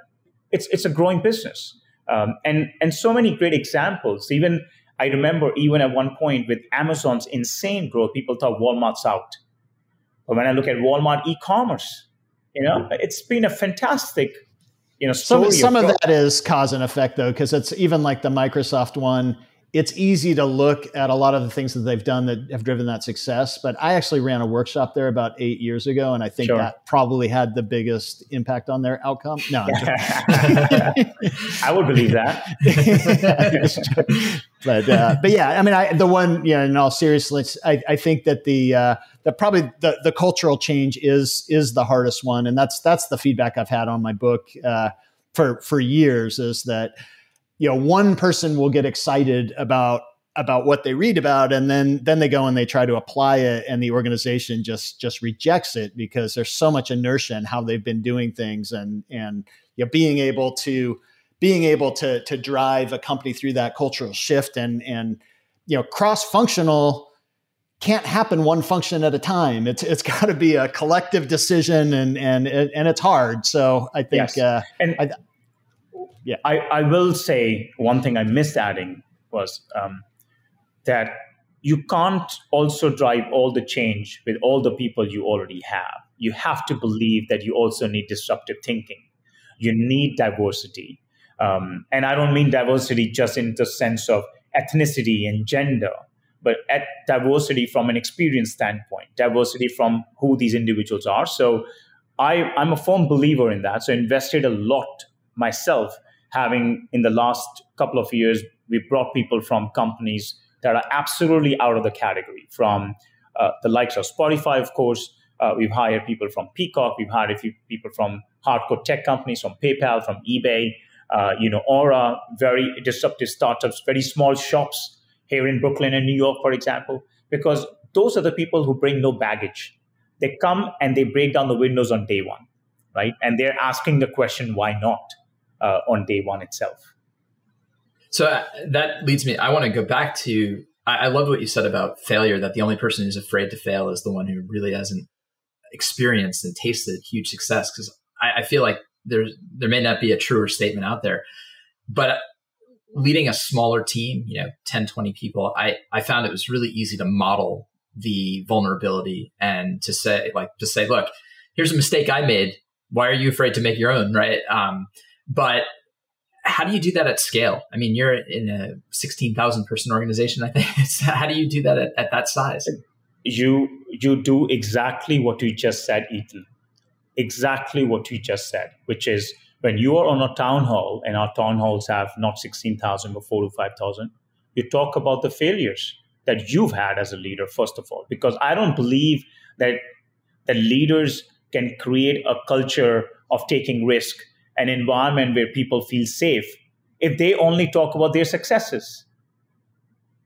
it's it's a growing business, um, and and so many great examples. Even I remember even at one point with Amazon's insane growth, people thought Walmart's out, but when I look at Walmart e-commerce, you know, it's been a fantastic. You know, some, some of, of that is cause and effect though, because it's even like the Microsoft one it's easy to look at a lot of the things that they've done that have driven that success. But I actually ran a workshop there about eight years ago, and I think sure. that probably had the biggest impact on their outcome. No, I would believe that. but uh, but yeah, I mean, I, the one, yeah, in all seriousness, I, I think that the uh, the probably the, the cultural change is is the hardest one, and that's that's the feedback I've had on my book uh, for for years is that you know one person will get excited about about what they read about and then then they go and they try to apply it and the organization just just rejects it because there's so much inertia in how they've been doing things and and you know being able to being able to to drive a company through that cultural shift and and you know cross functional can't happen one function at a time. It's it's got to be a collective decision, and and and it's hard. So I think, yes. uh, and I, yeah, I, I will say one thing I missed adding was um, that you can't also drive all the change with all the people you already have. You have to believe that you also need disruptive thinking. You need diversity. Um, and I don't mean diversity just in the sense of ethnicity and gender, but at diversity from an experience standpoint, diversity from who these individuals are. So I, I'm a firm believer in that. So invested a lot myself having in the last couple of years, we brought people from companies that are absolutely out of the category, from uh, the likes of Spotify, of course. Uh, we've hired people from Peacock. We've hired a few people from hardcore tech companies, from PayPal, from eBay. Uh, you know, Aura, very disruptive startups, very small shops here in Brooklyn and New York, for example, because those are the people who bring no baggage. They come and they break down the windows on day one, right? And they're asking the question, why not uh, on day one itself? So uh, that leads me, I want to go back to, I, I love what you said about failure, that the only person who's afraid to fail is the one who really hasn't experienced and tasted huge success. Because I, I feel like there's, there may not be a truer statement out there, but leading a smaller team, you know, 10, 20 people, I, I found it was really easy to model the vulnerability and to say, like, to say, look, here's a mistake I made. Why are you afraid to make your own? Right. Um, but how do you do that at scale? I mean, you're in a 16,000 person organization, I think. how do you do that at, at that size? You, you do exactly what you just said, Ethan. Exactly what you just said, which is when you are on a town hall, and our town halls have not 16,000, but 4 to 5,000, you talk about the failures that you've had as a leader, first of all, because I don't believe that, that leaders can create a culture of taking risk, an environment where people feel safe, if they only talk about their successes.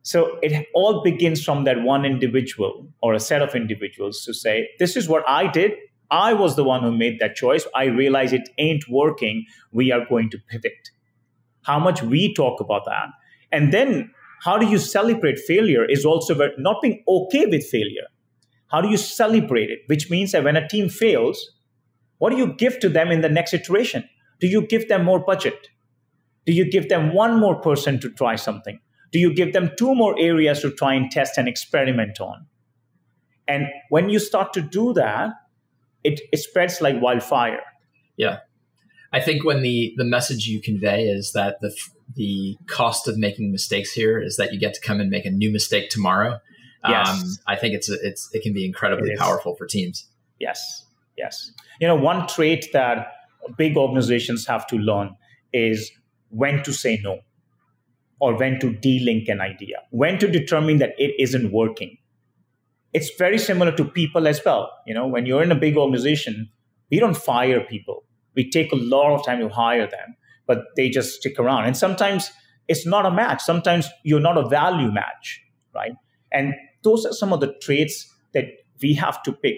So it all begins from that one individual or a set of individuals to say, This is what I did. I was the one who made that choice. I realize it ain't working. We are going to pivot. How much we talk about that. And then how do you celebrate failure is also about not being okay with failure. How do you celebrate it? Which means that when a team fails, what do you give to them in the next iteration? Do you give them more budget? Do you give them one more person to try something? Do you give them two more areas to try and test and experiment on? And when you start to do that, it, it spreads like wildfire. Yeah. I think when the the message you convey is that the the cost of making mistakes here is that you get to come and make a new mistake tomorrow. Yes. Um, I think it's it's it can be incredibly powerful for teams. Yes, yes. You know, one trait that big organizations have to learn is when to say no, or when to de-link an idea, when to determine that it isn't working it's very similar to people as well. You know, when you're in a big organization, we don't fire people. We take a lot of time to hire them, but they just stick around. And sometimes it's not a match. Sometimes you're not a value match, right? And those are some of the traits that we have to pick.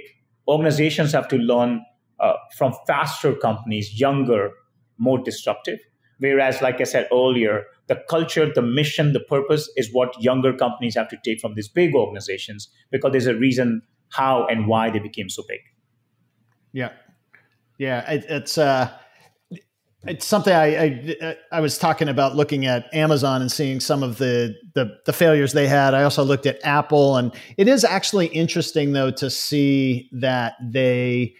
Organizations have to learn uh, from faster companies, younger, more disruptive. Whereas, like I said earlier, the culture, the mission, the purpose is what younger companies have to take from these big organizations because there's a reason how and why they became so big. Yeah, yeah, it, it's uh, it's something I, I, I was talking about looking at Amazon and seeing some of the, the the failures they had. I also looked at Apple, and it is actually interesting though to see that they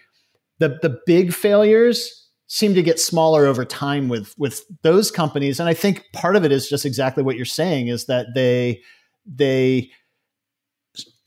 the the big failures seem to get smaller over time with with those companies. And i think part of it is just exactly what you're saying is that they they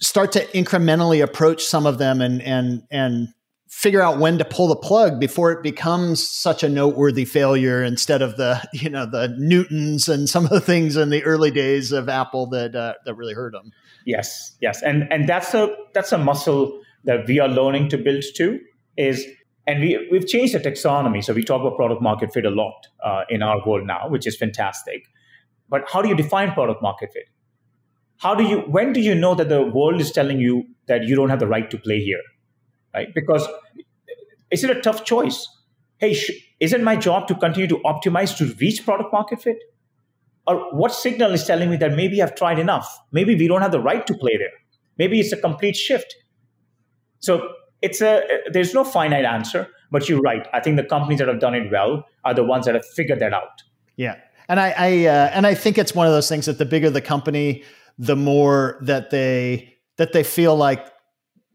start to incrementally approach some of them and and and figure out when to pull the plug before it becomes such a noteworthy failure instead of the you know the newtons and some of the things in the early days of apple that uh, that really hurt them yes yes. And and that's a that's a muscle that we are learning to build too is and we, we've changed the taxonomy. So we talk about product market fit a lot uh, in our world now, which is fantastic. But how do you define product market fit? How do you, when do you know that the world is telling you that you don't have the right to play here? Right? Because is it a tough choice? Hey, sh- isn't my job to continue to optimize to reach product market fit? Or what signal is telling me that maybe I've tried enough? Maybe we don't have the right to play there. Maybe it's a complete shift. So it's a there's no finite answer but you're right. I think the companies that have done it well are the ones that have figured that out. Yeah. And i, I uh, and i think it's one of those things that the bigger the company the more that they that they feel like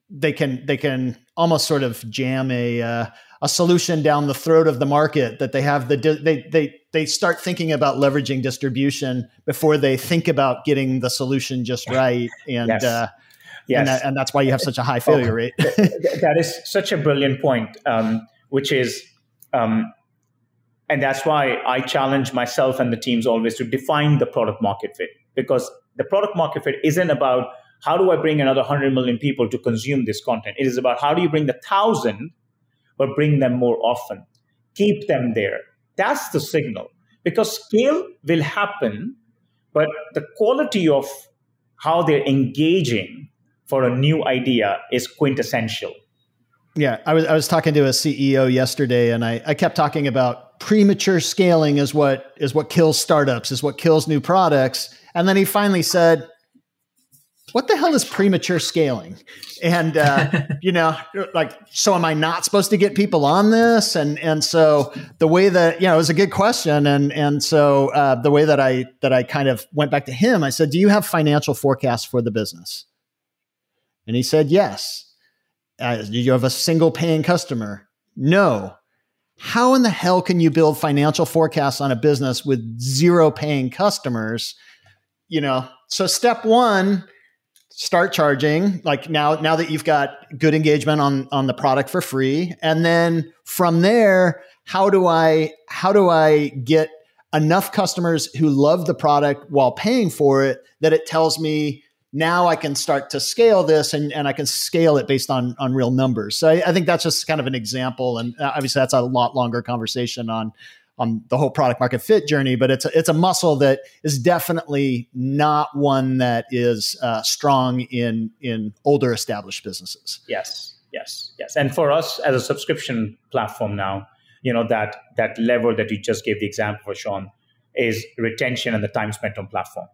they can they can almost sort of jam a uh, a solution down the throat of the market that they have the they they they start thinking about leveraging distribution before they think about getting the solution just right. And yes. uh, Yes. And, that, and, that's why you have such a high failure rate. that is such a brilliant point, um, which is, um, and that's why I challenge myself and the teams always to define the product market fit because the product market fit isn't about how do I bring another 100 million people to consume this content. It is about how do you bring the thousand, but bring them more often, keep them there. That's the signal because scale will happen, but the quality of how they're engaging for a new idea is quintessential. Yeah, I was I was talking to a CEO yesterday, and I, I kept talking about premature scaling is what is what kills startups, is what kills new products, and then he finally said, "What the hell is premature scaling?" And uh, you know, like, so am I not supposed to get people on this? And and so the way that you know it was a good question, and and so uh, the way that I that I kind of went back to him, I said, "Do you have financial forecasts for the business?" And he said, "Yes." Uh, do you have a single paying customer? No. How in the hell can you build financial forecasts on a business with zero paying customers? You know, so step one, start charging. Like now, now that you've got good engagement on on the product for free, and then from there, how do I how do I get enough customers who love the product while paying for it that it tells me now I can start to scale this and, and I can scale it based on, on real numbers. So I, I, think that's just kind of an example. And uh, obviously that's a lot longer conversation on, on the whole product market fit journey, but it's a, it's a muscle that is definitely not one that is uh, strong in, in older established businesses. Yes, yes, yes. And for us as a subscription platform now, you know, that, that lever that you just gave the example for Sean is retention and the time spent on platform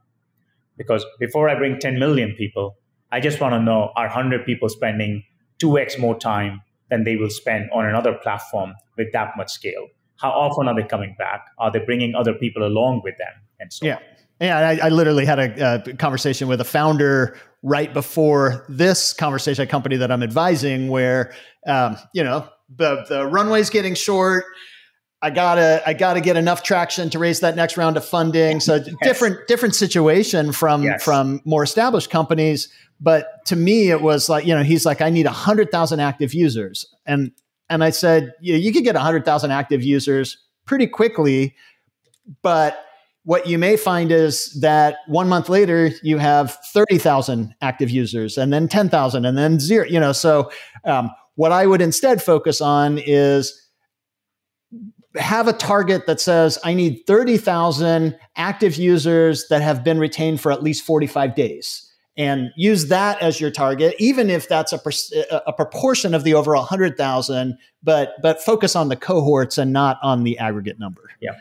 because before I bring 10 million people, I just want to know are 100 people spending 2x more time than they will spend on another platform with that much scale? How often are they coming back? Are they bringing other people along with them? And so yeah. On. Yeah, I, I, literally had a, a, conversation with a founder right before this conversation, a company that I'm advising, where um, you know the the runway's getting short I gotta I gotta get enough traction to raise that next round of funding. So yes. different different situation from yes. from more established companies. But to me, it was like you know he's like I need a hundred thousand active users, and and I said you know, you could get a hundred thousand active users pretty quickly, but what you may find is that one month later you have 30,000 active users and then 10,000 and then zero, you know, so um, what I would instead focus on is have a target that says I need 30,000 active users that have been retained for at least 45 days and use that as your target even if that's a, a proportion of the over 100,000 but but focus on the cohorts and not on the aggregate number. Yeah.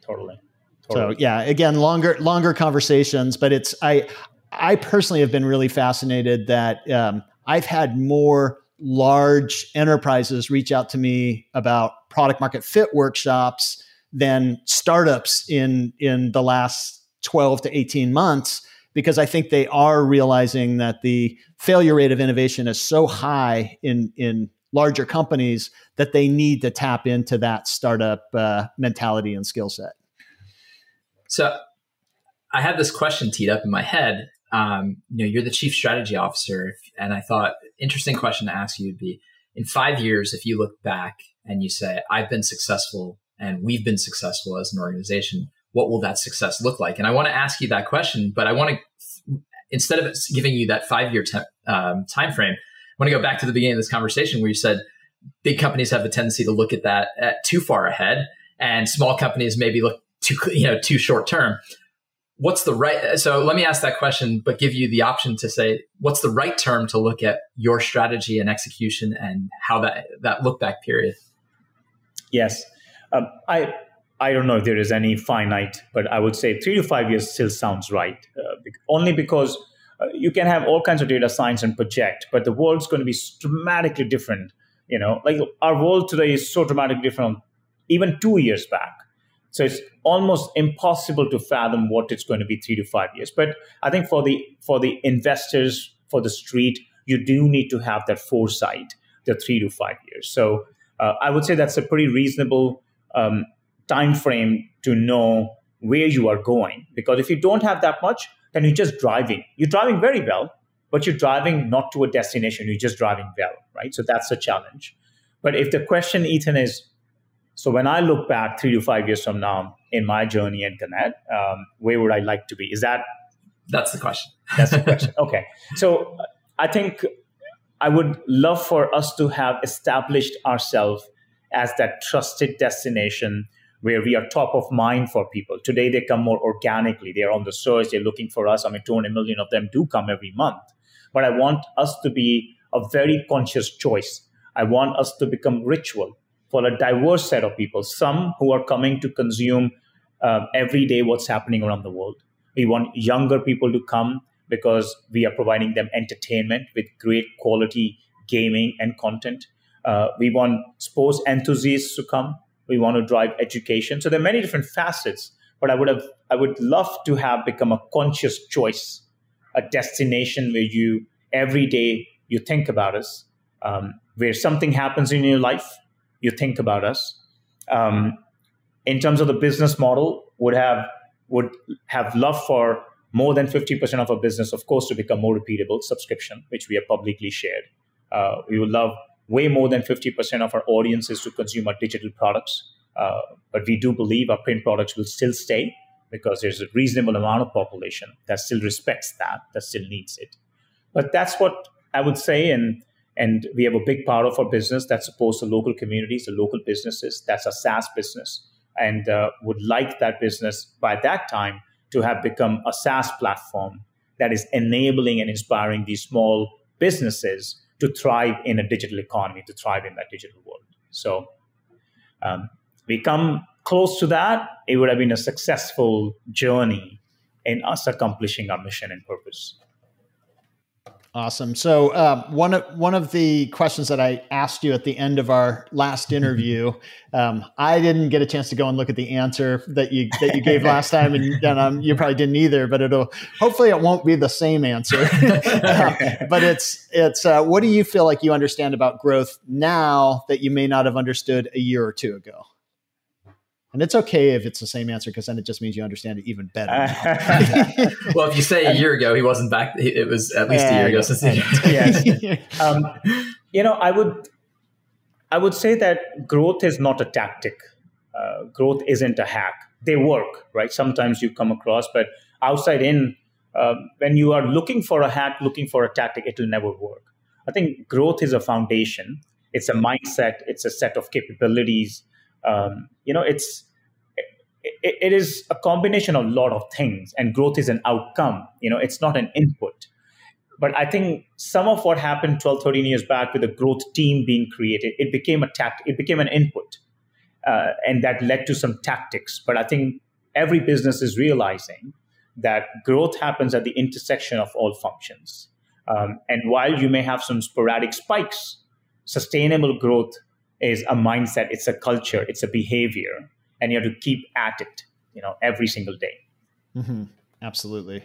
Totally. totally. So yeah, again longer longer conversations but it's I I personally have been really fascinated that um, I've had more large enterprises reach out to me about product market fit workshops than startups in in the last 12 to 18 months because I think they are realizing that the failure rate of innovation is so high in in larger companies that they need to tap into that startup uh, mentality and skill set. So I had this question teed up in my head. Um, you know, you're the chief strategy officer, and I thought interesting question to ask you would be: in five years, if you look back and you say, I've been successful and we've been successful as an organization, what will that success look like? And I want to ask you that question, but I want to, instead of giving you that five year te- um, time frame, I want to go back to the beginning of this conversation where you said big companies have a tendency to look at that at too far ahead and small companies maybe look too, you know, too short term. What's the right so let me ask that question but give you the option to say what's the right term to look at your strategy and execution and how that that look back period yes um, i i don't know if there is any finite but i would say three to five years still sounds right uh, only because uh, you can have all kinds of data science and project but the world's going to be dramatically different you know like our world today is so dramatically different even two years back so it's almost impossible to fathom what it's going to be three to five years. But I think for the for the investors, for the street, you do need to have that foresight, the three to five years. So uh, I would say that's a pretty reasonable um, time frame to know where you are going. Because if you don't have that much, then you're just driving. You're driving very well, but you're driving not to a destination. You're just driving well, right? So that's a challenge. But if the question, Ethan, is so when I look back three to five years from now in my journey in Gannett, um, where would I like to be? Is that that's the question? That's the question. okay. So I think I would love for us to have established ourselves as that trusted destination where we are top of mind for people. Today they come more organically. They're on the search. They're looking for us. I mean, 200 million of them do come every month. but I want us to be a very conscious choice. I want us to become ritual for a diverse set of people, some who are coming to consume uh, every day what's happening around the world. We want younger people to come because we are providing them entertainment with great quality gaming and content. Uh, we want sports enthusiasts to come. We want to drive education. So there are many different facets, but I would have, I would love to have become a conscious choice, a destination where you every day you think about us, um, where something happens in your life, you think about us. Um, in terms of the business model, would have would have love for more than 50% of our business, of course, to become more repeatable subscription, which we have publicly shared. Uh, we would love way more than 50% of our audiences to consume our digital products. Uh, but we do believe our print products will still stay because there's a reasonable amount of population that still respects that, that still needs it. But that's what I would say. And, and we have a big part of our business that supports the local communities, the local businesses. That's a SaaS business. And uh, would like that business by that time to have become a SaaS platform that is enabling and inspiring these small businesses to thrive in a digital economy, to thrive in that digital world. So um, we come close to that, it would have been a successful journey in us accomplishing our mission and purpose. Awesome. So uh, one of one of the questions that I asked you at the end of our last interview, um, I didn't get a chance to go and look at the answer that you that you gave last time, and, and um, you probably didn't either. But it'll hopefully it won't be the same answer. uh, but it's it's uh, what do you feel like you understand about growth now that you may not have understood a year or two ago? And it's okay if it's the same answer because then it just means you understand it even better. well, if you say a year ago, he wasn't back. It was at least a year ago since. yes. Um, you know, I would, I would say that growth is not a tactic. Uh, growth isn't a hack. They work, right? Sometimes you come across, but outside in, uh, when you are looking for a hack, looking for a tactic, it will never work. I think growth is a foundation. It's a mindset. It's a set of capabilities um, you know it's it, it is a combination of a lot of things and growth is an outcome. You know it's not an input. But i think some of what happened 12 13 years back with the growth team being created it became a tact it became an input uh, and that led to some tactics. But i think every business is realizing that growth happens at the intersection of all functions. Um, and while you may have some sporadic spikes sustainable growth is a mindset, it's a culture, it's a behavior, and you have to keep at it, you know, every single day. Mm-hmm. Absolutely.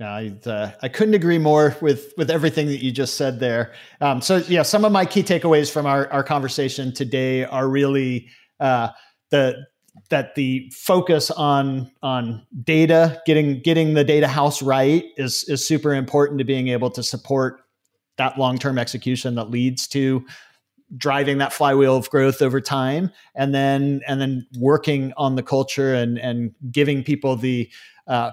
Yeah, I, uh, I couldn't agree more with with everything that you just said there. Um, so yeah, some of my key takeaways from our, our conversation today are really uh, the that the focus on on data, getting getting the data house right is is super important to being able to support that long term execution that leads to driving that flywheel of growth over time and then and then working on the culture and and giving people the uh,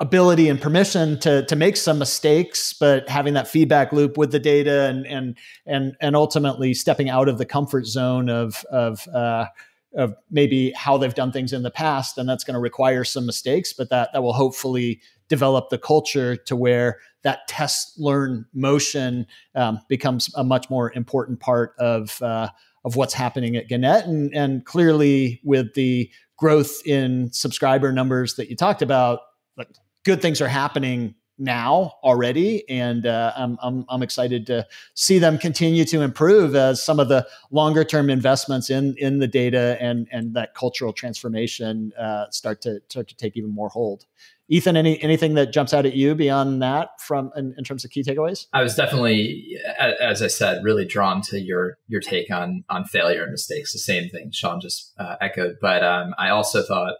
ability and permission to to make some mistakes but having that feedback loop with the data and and and and ultimately stepping out of the comfort zone of of uh, of maybe how they've done things in the past and that's going to require some mistakes but that that will hopefully develop the culture to where that test learn motion um, becomes a much more important part of uh, of what's happening at Gannett and and clearly with the growth in subscriber numbers that you talked about like good things are happening now already, and uh, I'm, I'm, I'm excited to see them continue to improve as some of the longer term investments in in the data and and that cultural transformation uh, start to start to take even more hold. Ethan, any anything that jumps out at you beyond that from in, in, terms of key takeaways? I was definitely, as I said, really drawn to your your take on on failure and mistakes. The same thing Sean just uh, echoed, but um, I also thought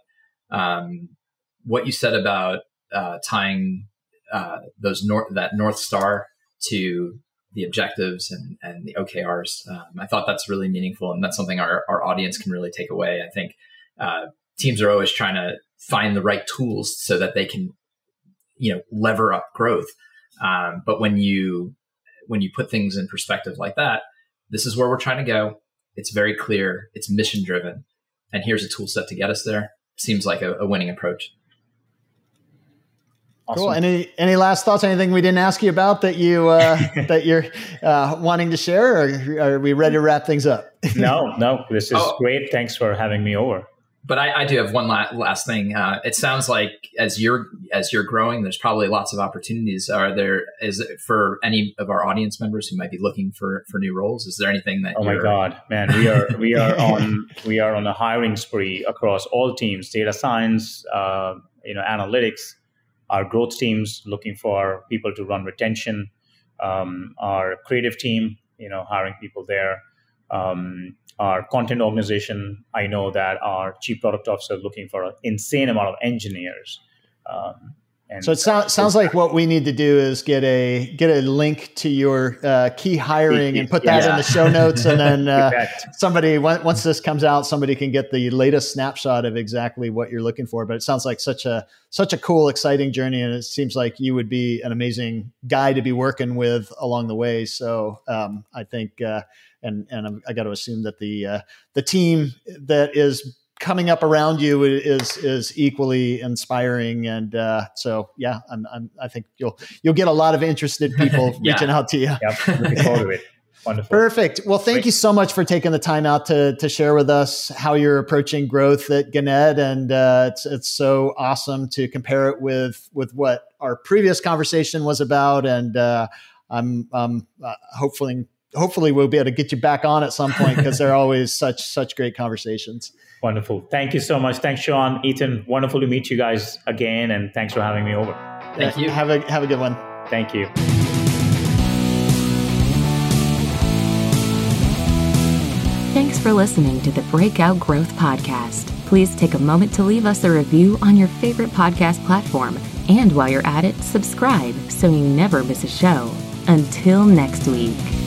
um, what you said about uh, tying uh, those north that north star to the objectives and, and the OKRs. Um, I thought that's really meaningful, and that's something our, our audience can really take away. I think uh, teams are always trying to find the right tools so that they can, you know, lever up growth. Um, but when you when you put things in perspective like that, this is where we're trying to go. It's very clear. It's mission driven, and here's a tool set to get us there. Seems like a, a winning approach. Awesome. Cool. Any any last thoughts? Anything we didn't ask you about that you uh, that you're uh, wanting to share, or are we ready to wrap things up? no, no. This is oh. great. Thanks for having me over but I, I, do have one la- last thing. Uh, it sounds like as you're as you're growing, there's probably lots of opportunities. Are there is for any of our audience members who might be looking for for new roles? Is there anything that? Oh my God, man, we are we are on we are on a hiring spree across all teams: data science, uh, you know, analytics, our growth teams looking for people to run retention, um, our creative team, you know, hiring people there. Um, our content organization, I know that our chief product officer is looking for an insane amount of engineers. Um, and so it so, sounds like what we need to do is get a get a link to your uh, key hiring and put that yeah. in the show notes, and then uh, somebody once this comes out, somebody can get the latest snapshot of exactly what you're looking for. But it sounds like such a such a cool, exciting journey, and it seems like you would be an amazing guy to be working with along the way. So um, I think. Uh, and and I got to assume that the uh, the team that is coming up around you is is equally inspiring and uh, so yeah I'm, I'm, i think you'll you'll get a lot of interested people yeah. reaching out to you yep looking forward to it Wonderful. Perfect. Well, thank Great. you so much for taking the time out to to share with us how you're approaching growth at Gannett, and uh, it's it's so awesome to compare it with with what our previous conversation was about, and uh, I'm um, uh, hopefully hopefully we'll be able to get you back on at some point because they're always such such great conversations. Wonderful. Thank you so much. Thanks, Sean, Ethan. Wonderful to meet you guys again, and thanks for having me over. Thank you. Have a have a good one. Thank you. Thanks for listening to the Breakout Growth Podcast. Please take a moment to leave us a review on your favorite podcast platform. And while you're at it, subscribe so you never miss a show. Until next week.